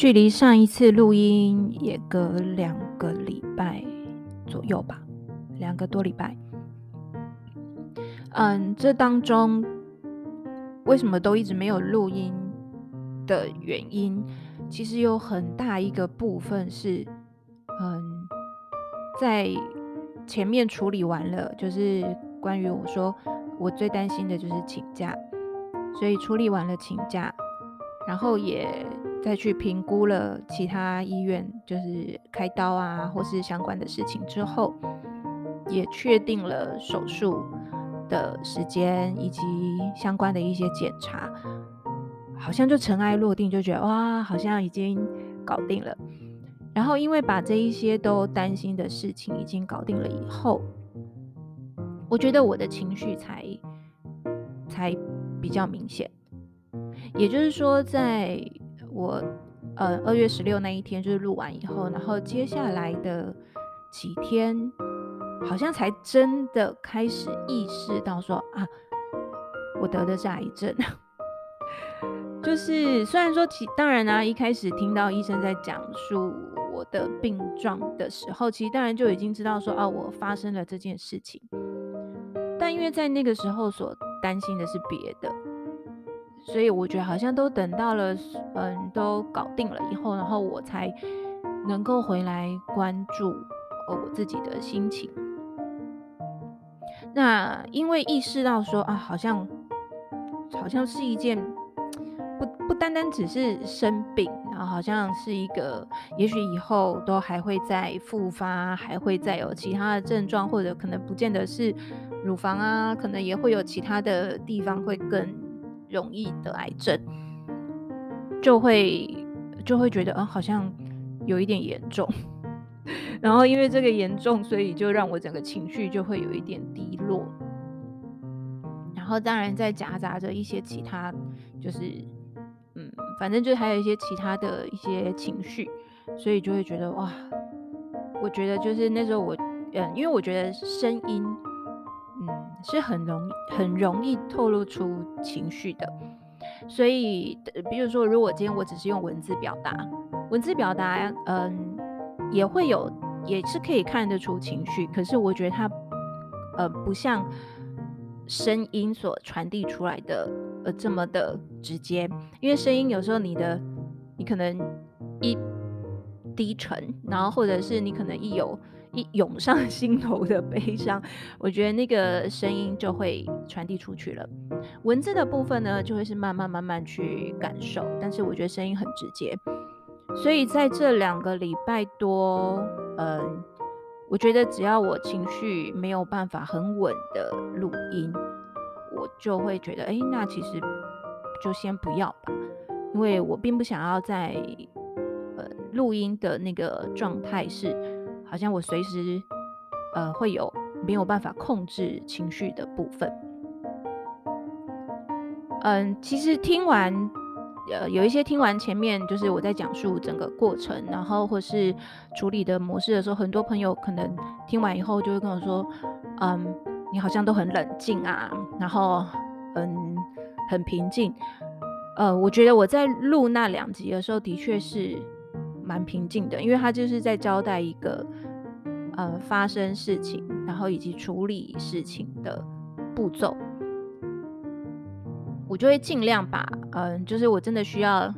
距离上一次录音也隔两个礼拜左右吧，两个多礼拜。嗯，这当中为什么都一直没有录音的原因，其实有很大一个部分是，嗯，在前面处理完了，就是关于我说我最担心的就是请假，所以处理完了请假，然后也再去评估了其他医院就是开刀啊或是相关的事情之后，也确定了手术的时间以及相关的一些检查，好像就尘埃落定，就觉得哇，好像已经搞定了。然后因为把这一些都担心的事情已经搞定了以后，我觉得我的情绪才才比较明显。也就是说，在我呃二月十六那一天就是录完以后，然后接下来的几天。好像才真的开始意识到说啊，我得的是癌症。就是虽然说其当然呢、一开始听到医生在讲述我的病状的时候，其实当然就已经知道说啊，我发生了这件事情。但因为在那个时候所担心的是别的，所以我觉得好像都等到了嗯都搞定了以后，然后我才能够回来关注我自己的心情。那因为意识到说啊，好像好像是一件不不单单只是生病，然后好像是一个，也许以后都还会再复发，还会再有其他的症状，或者可能不见得是乳房啊，可能也会有其他的地方会更容易得癌症，就会就会觉得啊，好像有一点严重。然后因为这个严重，所以就让我整个情绪就会有一点低落。然后当然再夹杂着一些其他，就是嗯，反正就还有一些其他的一些情绪，所以就会觉得哇，我觉得就是那时候我嗯，因为我觉得声音是很容易很容易透露出情绪的，所以比如说如果今天我只是用文字表达，文字表达嗯也会有。也是可以看得出情绪，可是我觉得它，呃，不像声音所传递出来的，呃，这么的直接。因为声音有时候你的，你可能一低沉，然后或者是你可能一有一涌上 心头的悲伤，我觉得那个声音就会传递出去了。文字的部分呢，就会是慢慢慢慢去感受，但是我觉得声音很直接。所以在这两个礼拜多，嗯，我觉得只要我情绪没有办法很稳的录音，我就会觉得，哎，那其实就先不要吧，因为我并不想要在呃录音的那个状态是，好像我随时呃会有没有办法控制情绪的部分。嗯，其实听完。呃，有一些听完前面就是我在讲述整个过程，然后或是处理的模式的时候，很多朋友可能听完以后就会跟我说，嗯，你好像都很冷静啊，然后嗯，很平静。呃，我觉得我在录那两集的时候的确是蛮平静的，因为他就是在交代一个呃发生事情，然后以及处理事情的步骤。我就会尽量把，嗯，就是我真的需要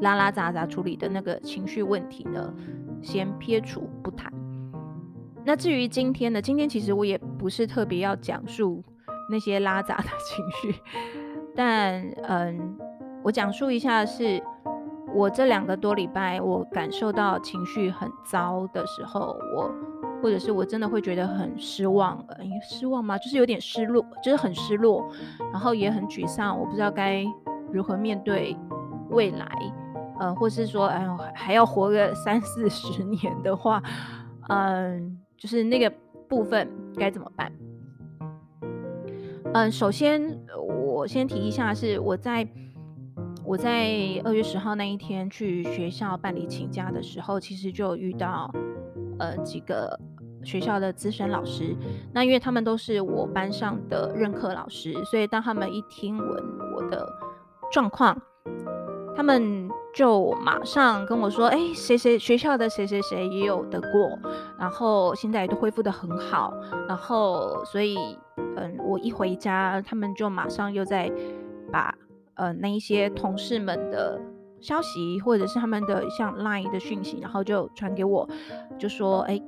拉拉杂杂处理的那个情绪问题呢，先撇除不谈。那至于今天呢，今天其实我也不是特别要讲述那些拉杂的 情绪，但嗯，我讲述一下是，我这两个多礼拜我感受到情绪很糟的时候，我。或者是我真的会觉得很失望，失望吗？就是有点失落，就是很失落，然后也很沮丧，我不知道该如何面对未来，呃，或是说，哎呦，还要活个三四十年的话，嗯，就是那个部分该怎么办？嗯，首先我先提一下，是我在我在二月十号那一天去学校办理请假的时候，其实就遇到。呃，几个学校的资深老师，那因为他们都是我班上的任课老师，所以当他们一听闻我的状况，他们就马上跟我说，哎，谁谁学校的谁谁谁也有得过，然后现在都恢复得很好，然后所以，嗯，我一回家，他们就马上又在把呃那一些同事们的消息，或者是他们的像 Line 的讯息，然后就传给我，就说，哎，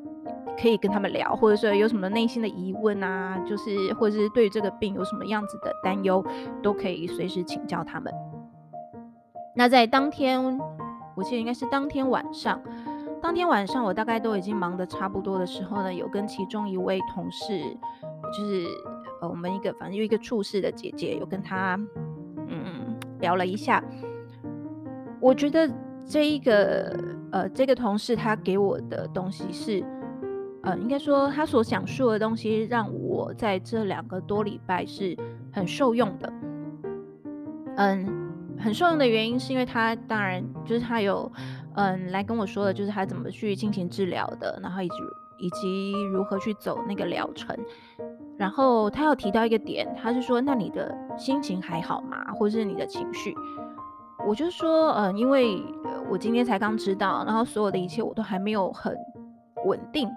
可以跟他们聊，或者说有什么内心的疑问啊，就是或者是对这个病有什么样子的担忧，都可以随时请教他们。那在当天，我记得应该是当天晚上，当天晚上我大概都已经忙得差不多的时候呢，有跟其中一位同事，就是呃我们一个反正有一个处室的姐姐，有跟她聊了一下。我觉得这一个呃这个同事他给我的东西是，呃应该说他所讲述的东西让我在这两个多礼拜是很受用的，嗯。很受用的原因是因为他当然就是他有嗯来跟我说的，就是他怎么去进行治疗的，然后以及以及如何去走那个疗程。然后他有提到一个点，他是说，那你的心情还好吗？或者是你的情绪？我就说嗯，因为我今天才刚知道，然后所有的一切我都还没有很稳定，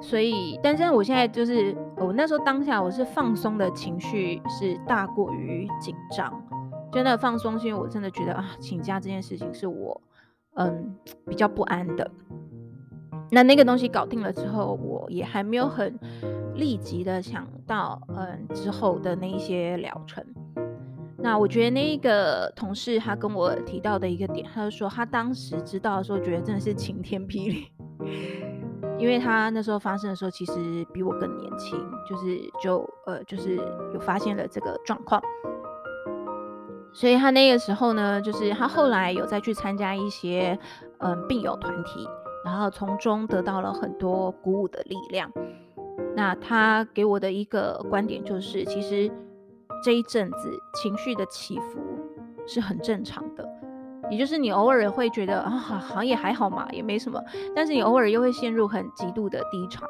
所以但是我现在就是我那时候当下我是放松的情绪是大过于紧张。就那个放松，是因为我真的觉得啊，请假这件事情是我嗯比较不安的。那那个东西搞定了之后，我也还没有很立即的想到嗯之后的那一些疗程。那我觉得那个同事他跟我提到的一个点，他就说他当时知道的时候，觉得真的是晴天霹雳，因为他那时候发生的时候，其实比我更年轻，就是就呃就是有发现了这个状况。所以他那个时候呢，就是他后来有再去参加一些嗯病友团体，然后从中得到了很多鼓舞的力量。那他给我的一个观点就是，其实这一阵子情绪的起伏是很正常的，也就是你偶尔会觉得啊，好像也还好嘛，也没什么，但是你偶尔又会陷入很极度的低潮。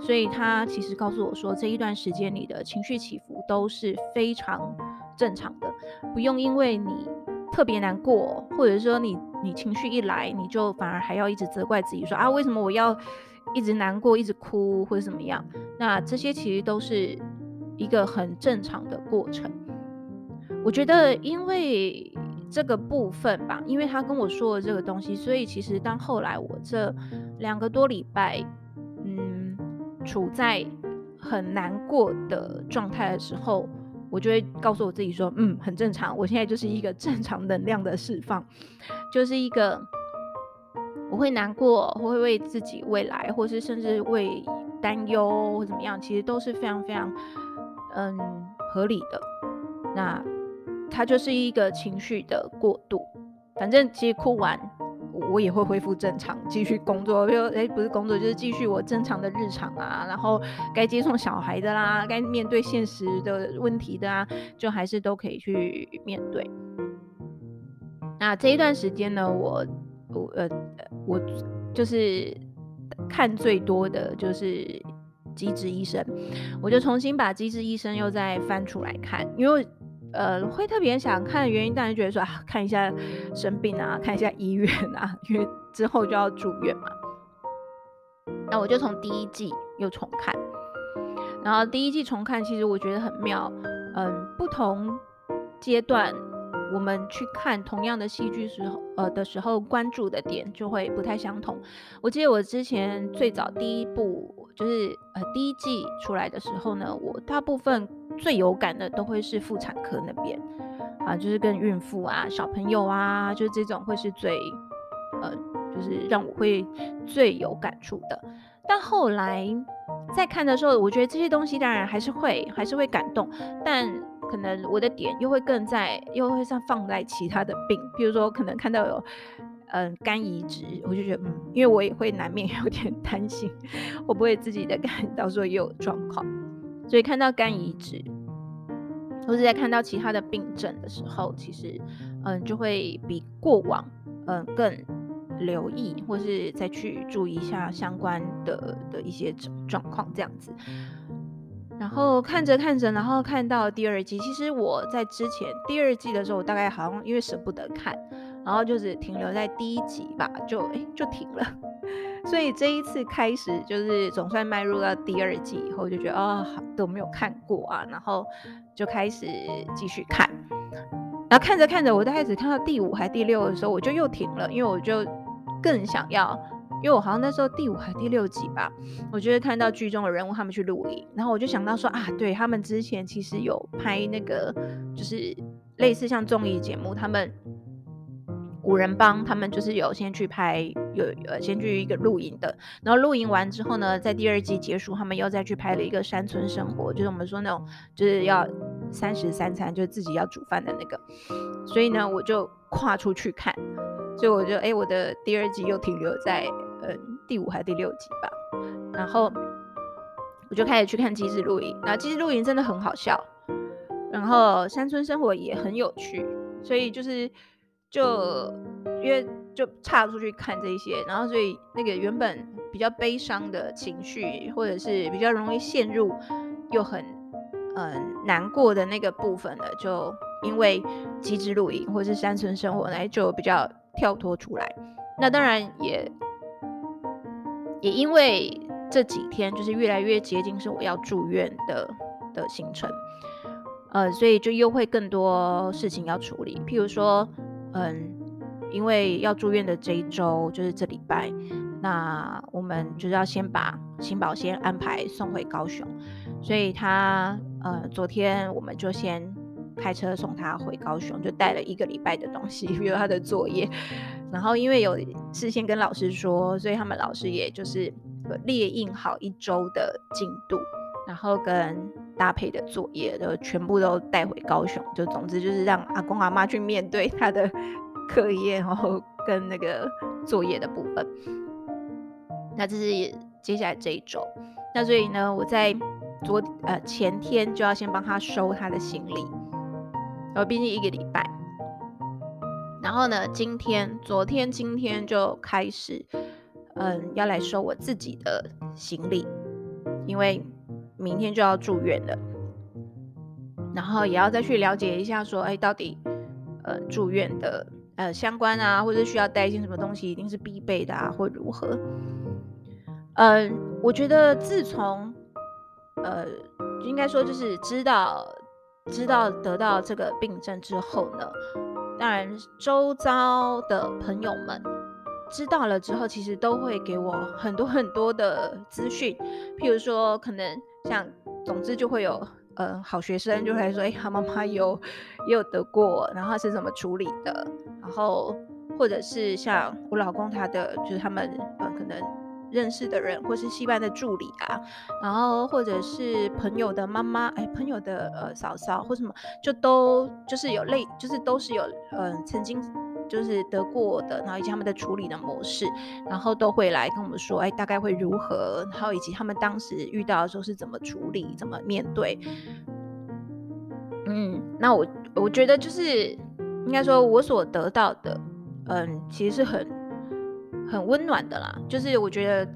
所以他其实告诉我说，这一段时间你的情绪起伏都是非常。正常的，不用因为你特别难过，或者说你你情绪一来，你就反而还要一直责怪自己说啊，为什么我要一直难过，一直哭或者怎么样？那这些其实都是一个很正常的过程。我觉得因为这个部分吧，因为他跟我说了这个东西，所以其实当后来我这两个多礼拜，嗯，处在很难过的状态的时候。我就会告诉我自己说，嗯，很正常。我现在就是一个正常能量的释放，就是一个我会难过，我会为自己未来，或是甚至为担忧或怎么样，其实都是非常非常嗯合理的。那它就是一个情绪的过渡，反正其实哭完。我也会恢复正常，继续工作。比如，哎，不是工作，就是继续我正常的日常啊。然后该接送小孩的啦，该面对现实的问题的啊，就还是都可以去面对。那这一段时间呢，我我呃我就是看最多的就是《机智医生》，我就重新把《机智医生》又再翻出来看，因为。呃，会特别想看的原因，当然觉得说啊，看一下生病啊，看一下医院啊，因为之后就要住院嘛。那我就从第一季又重看，然后第一季重看，其实我觉得很妙。嗯，不同阶段我们去看同样的戏剧时候，呃的时候，关注的点就会不太相同。我记得我之前最早第一部就是呃第一季出来的时候呢，我大部分。最有感的都会是妇产科那边啊，就是跟孕妇啊、小朋友啊，就是这种会是最呃，就是让我会最有感触的。但后来在看的时候，我觉得这些东西当然还是会还是会感动，但可能我的点又会更在又会像放在其他的病，比如说可能看到有嗯、肝移植，我就觉得嗯，因为我也会难免 有点担心，会不会自己的 肝到时候也有状况。所以看到肝移植，或者在看到其他的病症的时候，其实，嗯，就会比过往，嗯，更留意，或是再去注意一下相关的的一些状况，这样子。然后看着看着，然后看到第二季，其实我在之前第二季的时候，我大概好像因为舍不得看，然后就是停留在第一集吧，就哎就停了。所以这一次开始就是总算迈入到第二季以后，就觉得啊、哦、都没有看过啊，然后就开始继续看。然后看着看着，我大概只看到第五还第六的时候，我就又停了，因为我就更想要，因为我好像那时候第五还第六集吧，我觉得看到剧中的人物他们去露营，然后我就想到说啊，对他们之前其实有拍那个就是类似像综艺节目，他们。五人帮他们就是有先去拍，有呃先去一个露营的，然后露营完之后呢，在第二季结束，他们又再去拍了一个山村生活，就是我们说那种就是要三食三餐，就是自己要煮饭的那个。所以呢，我就跨出去看，所以我就哎、我的第二季又停留在第五还是第六集吧，然后我就开始去看机智露营，那机智露营真的很好笑，然后山村生活也很有趣，所以就是。就因为就岔出去看这些，然后所以那个原本比较悲伤的情绪，或者是比较容易陷入又很嗯、难过的那个部分呢，就因为机智露营或者是山村生活呢，就比较跳脱出来。那当然也也因为这几天就是越来越接近是我要住院的的行程，呃，所以就又会更多事情要处理，譬如说。嗯，因为要住院的这一周就是这礼拜，那我们就是要先把新宝先安排送回高雄，所以他呃昨天我们就先开车送他回高雄，就带了一个礼拜的东西，比如他的作业，然后因为有事先跟老师说，所以他们老师也就是列印好一周的进度，然后跟。搭配的作业都全部都带回高雄，就总之就是让阿公阿妈去面对他的 课业，然后跟那个作业的部分。那这是接下来这一周，那所以呢，我在昨呃前天就要先帮他收他的行李，然后毕竟一个礼拜。然后呢，今天、昨天、今天就开始，嗯，要来收我自己的行李，因为。明天就要住院了，然后也要再去了解一下，说，哎，到底，呃，住院的呃相关啊，或者需要带一些什么东西，一定是必备的啊，或如何？嗯、我觉得自从，呃，应该说就是知道知道得到这个病症之后呢，当然周遭的朋友们知道了之后，其实都会给我很多很多的资讯，譬如说可能。像，总之就会有，呃，好学生就会说，哎，他妈妈有也有得过，然后是怎么处理的，然后或者是像我老公他的，就是他们，呃，可能认识的人，或是戏班的助理啊，然后或者是朋友的妈妈，哎，朋友的呃嫂嫂或什么，就都就是有类，就是都是有，嗯、曾经。就是得过的，然后以及他们的处理的模式，然后都会来跟我们说，哎，大概会如何，然后以及他们当时遇到的时候是怎么处理、怎么面对。嗯，那我我觉得就是应该说，我所得到的，嗯，其实是很很温暖的啦。就是我觉得，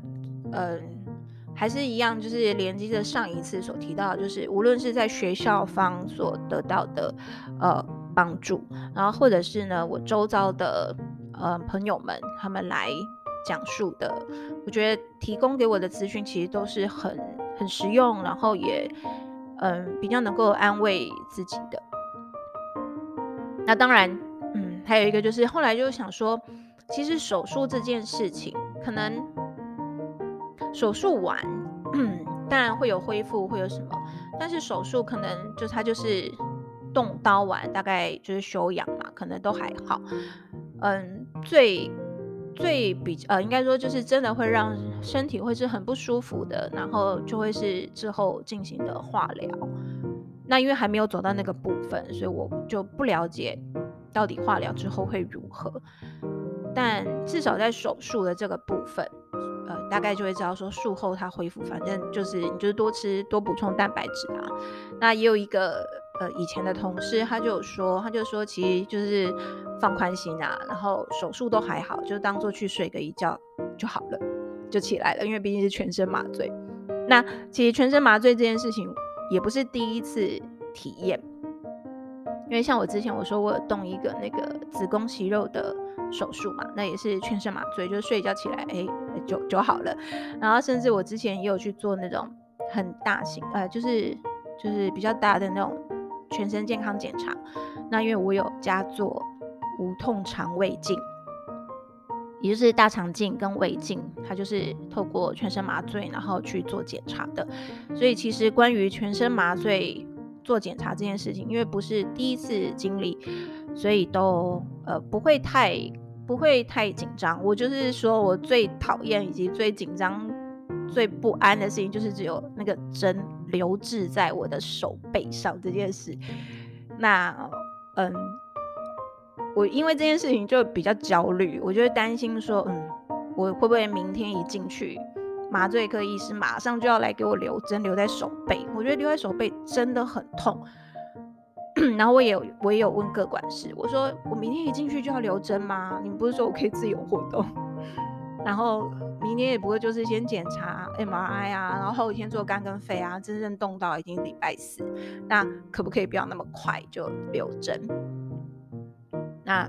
嗯，还是一样，就是连接着上一次所提到，就是无论是在学校方所得到的，呃。帮助，然后或者是呢，我周遭的呃朋友们他们来讲述的，我觉得提供给我的资讯其实都是很很实用，然后也嗯、比较能够安慰自己的。那当然，嗯，还有一个就是后来就想说，其实手术这件事情，可能手术完，当然会有恢复，会有什么，但是手术可能就它就是。动刀完大概就是休养嘛，可能都还好。嗯，最最比呃，应该说就是真的会让身体会是很不舒服的，然后就会是之后进行的化疗。那因为还没有走到那个部分，所以我就不了解到底化疗之后会如何。但至少在手术的这个部分，呃，大概就会知道说术后它恢复，反正就是你就是多吃多补充蛋白质啊。那也有一个。呃，以前的同事他就说，他就说，其实就是放宽心啊，然后手术都还好，就当做去睡个一觉就好了，就起来了，因为毕竟是全身麻醉。那其实全身麻醉这件事情也不是第一次体验，因为像我之前我说我有动一个那个子宫息肉的手术嘛，那也是全身麻醉，就睡一觉起来，哎，就就好了。然后甚至我之前也有去做那种很大型，呃，就是就是比较大的那种全身健康检查。那因为我有加做无痛肠胃镜，也就是大肠镜跟胃镜，它就是透过全身麻醉然后去做检查的。所以其实关于全身麻醉。做检查这件事情，因为不是第一次经历，所以都呃不会太不会太紧张。我就是说我最讨厌以及最紧张、最不安的事情，就是只有那个针留置在我的手背上这件事。那嗯，我因为这件事情就比较焦虑，我就会担心说，嗯，我会不会明天一进去。麻醉科医师马上就要来给我留针，留在手背。我觉得留在手背真的很痛。然后我也我也有问各管事，我说我明天一进去就要留针吗？你们不是说我可以自由活动？然后明天也不会就是先检查 MRI 啊，然后后天做肝跟肺啊，真正动到已经礼拜四，那可不可以不要那么快就留针？那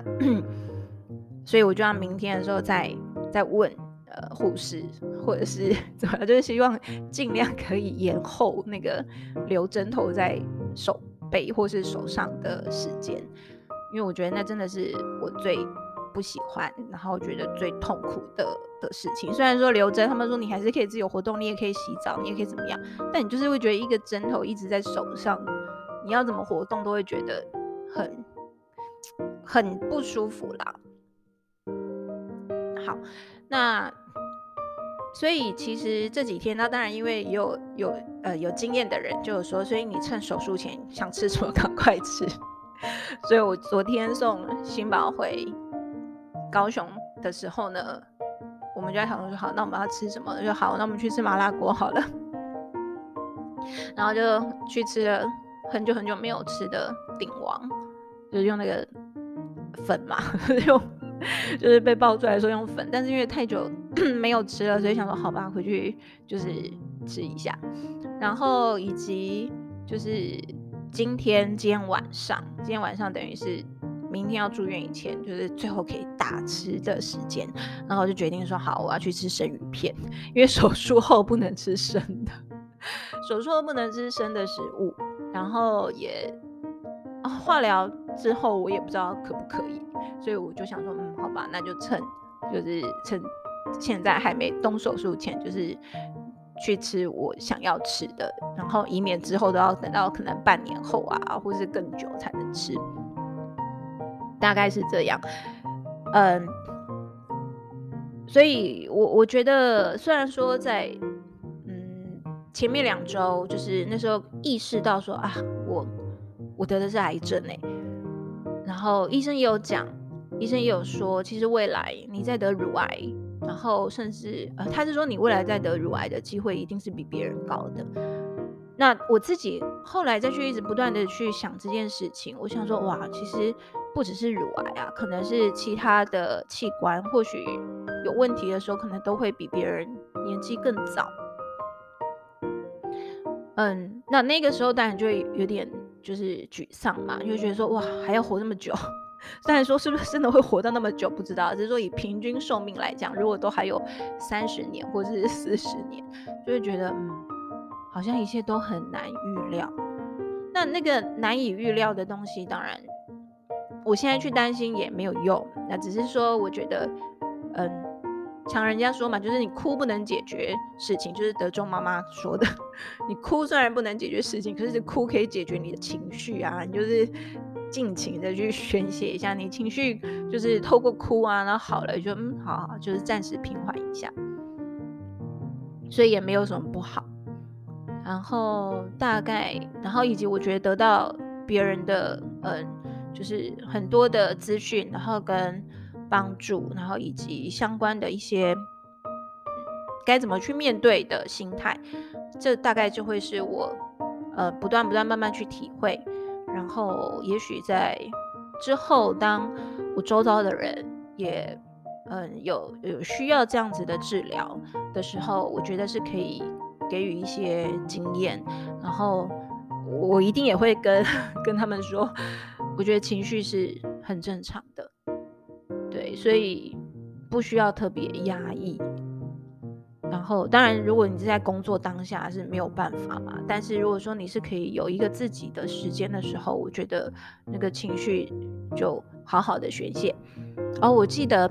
所以我就要明天的时候再再问。呃，护士或者是 怎么样，就是希望尽量可以延后那个留针头在手背或是手上的时间，因为我觉得那真的是我最不喜欢，然后觉得最痛苦的的事情。虽然说留针，他们说你还是可以自由活动，你也可以洗澡，你也可以怎么样，但你就是会觉得一个针头一直在手上，你要怎么活动都会觉得很很不舒服啦。好。那所以其实这几天，那当然因为有有呃有经验的人就有说，所以你趁手术前想吃什么 赶快吃。所以我昨天送新宝回高雄的时候呢，我们就在讨论说，好，那我们要吃什么？就好，那我们去吃麻辣锅好了。然后就去吃了很久很久没有吃的鼎王，就是用那个粉嘛，用。就是被爆出来说用粉，但是因为太久 没有吃了，所以想说好吧，回去就是吃一下。然后以及就是今天今天晚上，今天晚上等于是明天要住院以前，就是最后可以大吃的时间。然后就决定说好，我要去吃生鱼片，因为手术后不能吃生的，手术后不能吃生的食物。然后也啊，化疗之后我也不知道可不可以。所以我就想说，嗯，好吧，那就趁就是趁现在还没动手术前，就是去吃我想要吃的，然后以免之后都要等到可能半年后啊，或是更久才能吃，大概是这样。嗯，所以我我觉得，虽然说在嗯前面两周，就是那时候意识到说啊，我我得的是癌症欸，然后医生也有讲。医生也有说，其实未来你在得乳癌，然后甚至呃，他是说你未来再得乳癌的机会一定是比别人高的。那我自己后来再去一直不断的去想这件事情，我想说哇，其实不只是乳癌啊，可能是其他的器官或许有问题的时候，可能都会比别人年纪更早。嗯，那那个时候当然就会有点就是沮丧嘛，就觉得说哇，还要活那么久。虽然说是不是真的会活到那么久不知道，只是说以平均寿命来讲，如果都还有三十年或者是四十年，就会觉得嗯，好像一切都很难预料。那那个难以预料的东西，当然我现在去担心也没有用。那只是说，我觉得嗯，像人家说嘛，就是你哭不能解决事情，就是德中妈妈说的，你哭虽然不能解决事情，可是哭可以解决你的情绪啊，你就是。尽情的去宣泄一下你情绪，就是透过哭啊，然后好了就嗯好，好，就是暂时平缓一下，所以也没有什么不好。然后大概，然后以及我觉得得到别人的嗯，就是很多的资讯，然后跟帮助，然后以及相关的一些该怎么去面对的心态，这大概就会是我呃不断不断慢慢去体会。然后，也许在之后，当我周遭的人也嗯有有需要这样子的治疗的时候，我觉得是可以给予一些经验。然后我一定也会跟 跟他们说，我觉得情绪是很正常的，对，所以不需要特别压抑。然后，当然，如果你是在工作当下是没有办法嘛。但是如果说你是可以有一个自己的时间的时候，我觉得那个情绪就好好的宣泄。哦，我记得，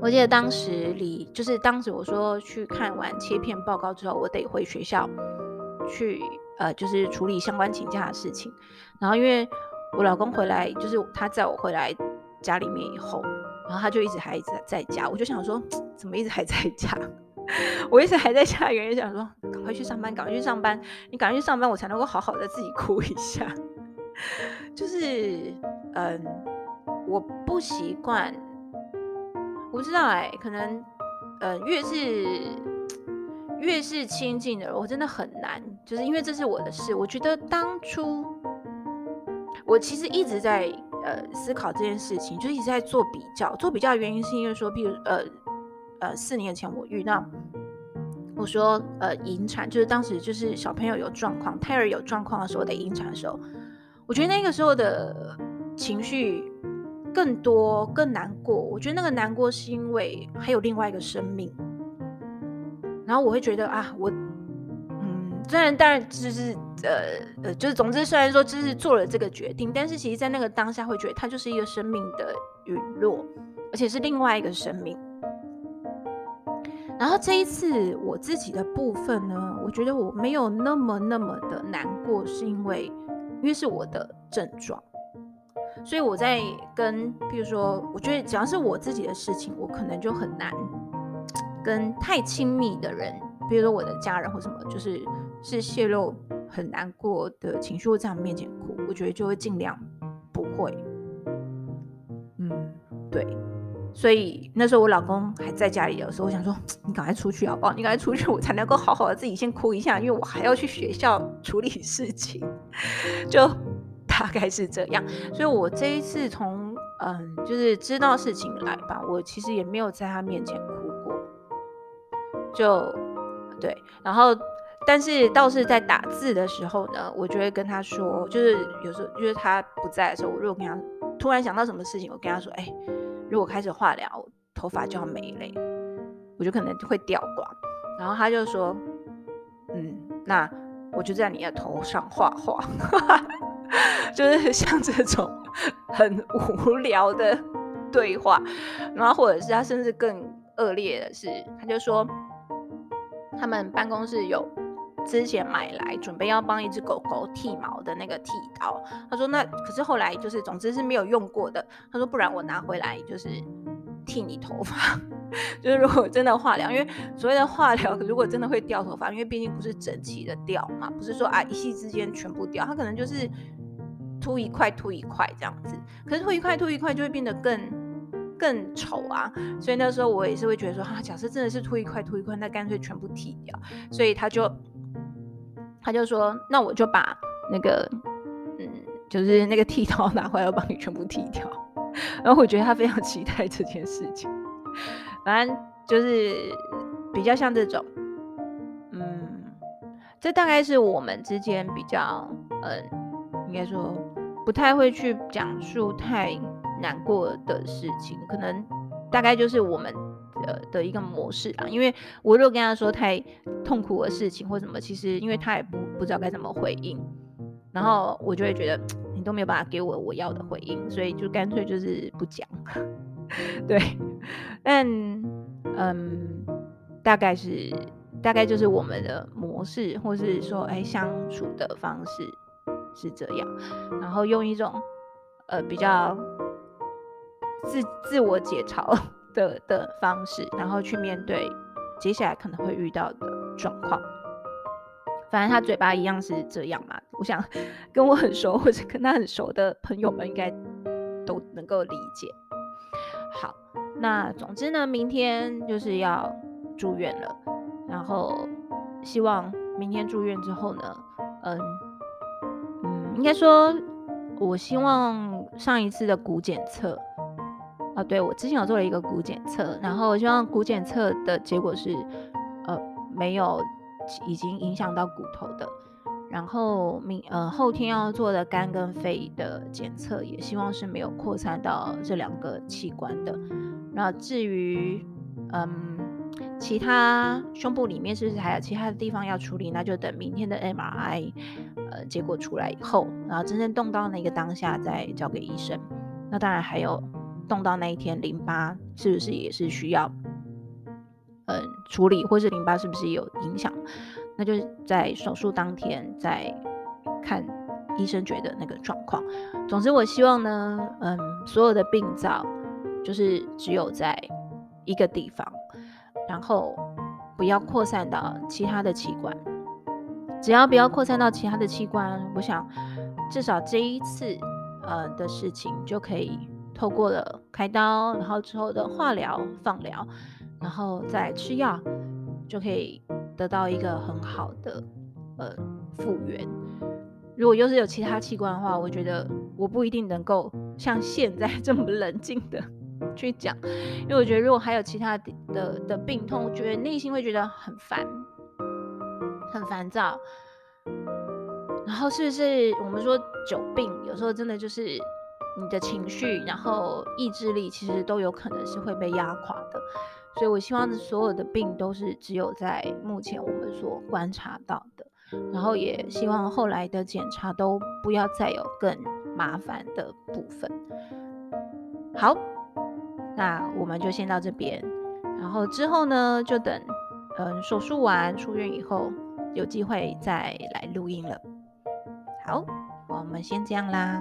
我记得当时里就是当时我说去看完切片报告之后，我得回学校去，呃，就是处理相关请假的事情。然后因为我老公回来，就是他载我回来家里面以后。然后他就一直还一直在家，我就想说，怎么一直还在家？我一直还在家，原因想说，赶快去上班，赶快去上班，你赶快去上班，我才能够好好的自己哭一下。就是，嗯，我不习惯，我不知道哎，可能，嗯，越是越是亲近的人，我真的很难，就是因为这是我的事。我觉得当初我其实一直在。呃，思考这件事情，就一直在做比较。做比较的原因是因为说，比如呃呃，四年前我遇到，我说呃，引产就是当时就是小朋友有状况，胎儿有状况的时候，得引产的时候，我觉得那个时候的情绪更多更难过。我觉得那个难过是因为还有另外一个生命，然后我会觉得啊，我。虽然当然就是呃呃，就是总之虽然说就是做了这个决定，但是其实在那个当下会觉得它就是一个生命的陨落，而且是另外一个生命。然后这一次我自己的部分呢，我觉得我没有那么那么的难过，是因为因为是我的症状，所以我在跟比如说，我觉得只要是我自己的事情，我可能就很难跟太亲密的人。比如说我的家人或什么，就是是泄露很难过的情绪，会在他面前哭，我觉得就会尽量不会。嗯，对。所以那时候我老公还在家里的时候，我想说你赶快出去好不好？你赶快出去，我才能够好好的自己先哭一下，因为我还要去学校处理事情。就大概是这样。所以我这一次从嗯，就是知道事情来吧，我其实也没有在他面前哭过。就。对，然后，但是倒是在打字的时候呢，我就会跟他说，就是有时候就是他不在的时候，我如果跟他突然想到什么事情，我跟他说，哎，如果开始化疗，头发就要没了，我就可能会掉光。然后他就说，嗯，那我就在你的头上画画，就是像这种很无聊的对话。然后或者是他甚至更恶劣的是，他就说。他们办公室有之前买来准备要帮一只狗狗剃毛的那个剃刀，他说那可是后来就是总之是没有用过的。他说不然我拿回来就是剃你头发，就是如果真的化疗，因为所谓的化疗 如果真的会掉头发，因为毕竟不是整齐的掉嘛，不是说啊一夕之间全部掉，它可能就是秃一块秃一块这样子。可是秃一块秃一块就会变得更。更丑啊！所以那时候我也是会觉得说，哈、啊，假设真的是秃一块秃一块，那干脆全部剃掉。所以他就他就说，那我就把那个嗯，就是那个剃刀拿回来，我帮你全部剃掉。然后我觉得他非常期待这件事情。反正就是比较像这种，嗯，这大概是我们之间比较，嗯，应该说不太会去讲述太。难过的事情，可能大概就是我们的的一个模式啊。因为我如果跟他说太痛苦的事情或什么，其实因为他也不不知道该怎么回应，然后我就会觉得你都没有办法给我我要的回应，所以就干脆就是不讲。对，但嗯，大概是大概就是我们的模式，或是说哎相处的方式是这样，然后用一种呃比较。自自我解嘲的的方式，然后去面对接下来可能会遇到的状况。反正他嘴巴一样是这样嘛，我想 跟我很熟或者跟他很熟的朋友们应该都能够理解。好，那总之呢，明天就是要住院了，然后希望明天住院之后呢，嗯嗯，应该说，我希望上一次的骨检测。啊，对，我之前有做了一个骨检测，然后我希望骨检测的结果是，呃，没有已经影响到骨头的，然后明呃后天要做的肝跟肺的检测，也希望是没有扩散到这两个器官的。那至于嗯其他胸部里面是不是还有其他的地方要处理，那就等明天的 MRI 呃结果出来以后，然后真正动到那个当下再交给医生。那当然还有动到那一天淋巴是不是也是需要嗯处理，或是淋巴是不是有影响？那就是在手术当天再看医生觉得那个状况。总之，我希望呢，嗯，所有的病灶就是只有在一个地方，然后不要扩散到其他的器官。只要不要扩散到其他的器官，我想至少这一次呃的事情就可以透过了开刀，然后之后的化疗、放疗，然后再吃药，就可以。得到一个很好的呃复原。如果又是有其他器官的话，我觉得我不一定能够像现在这么冷静的 去讲，因为我觉得如果还有其他的的，的病痛，我觉得内心会觉得很烦，很烦躁。然后是不是我们说久病，有时候真的就是你的情绪，然后意志力，其实都有可能是会被压垮的。所以，我希望所有的病都是只有在目前我们所观察到的，然后也希望后来的检查都不要再有更麻烦的部分。好，那我们就先到这边，然后之后呢，就等嗯手术完出院以后，有机会再来录音了。好，我们先这样啦。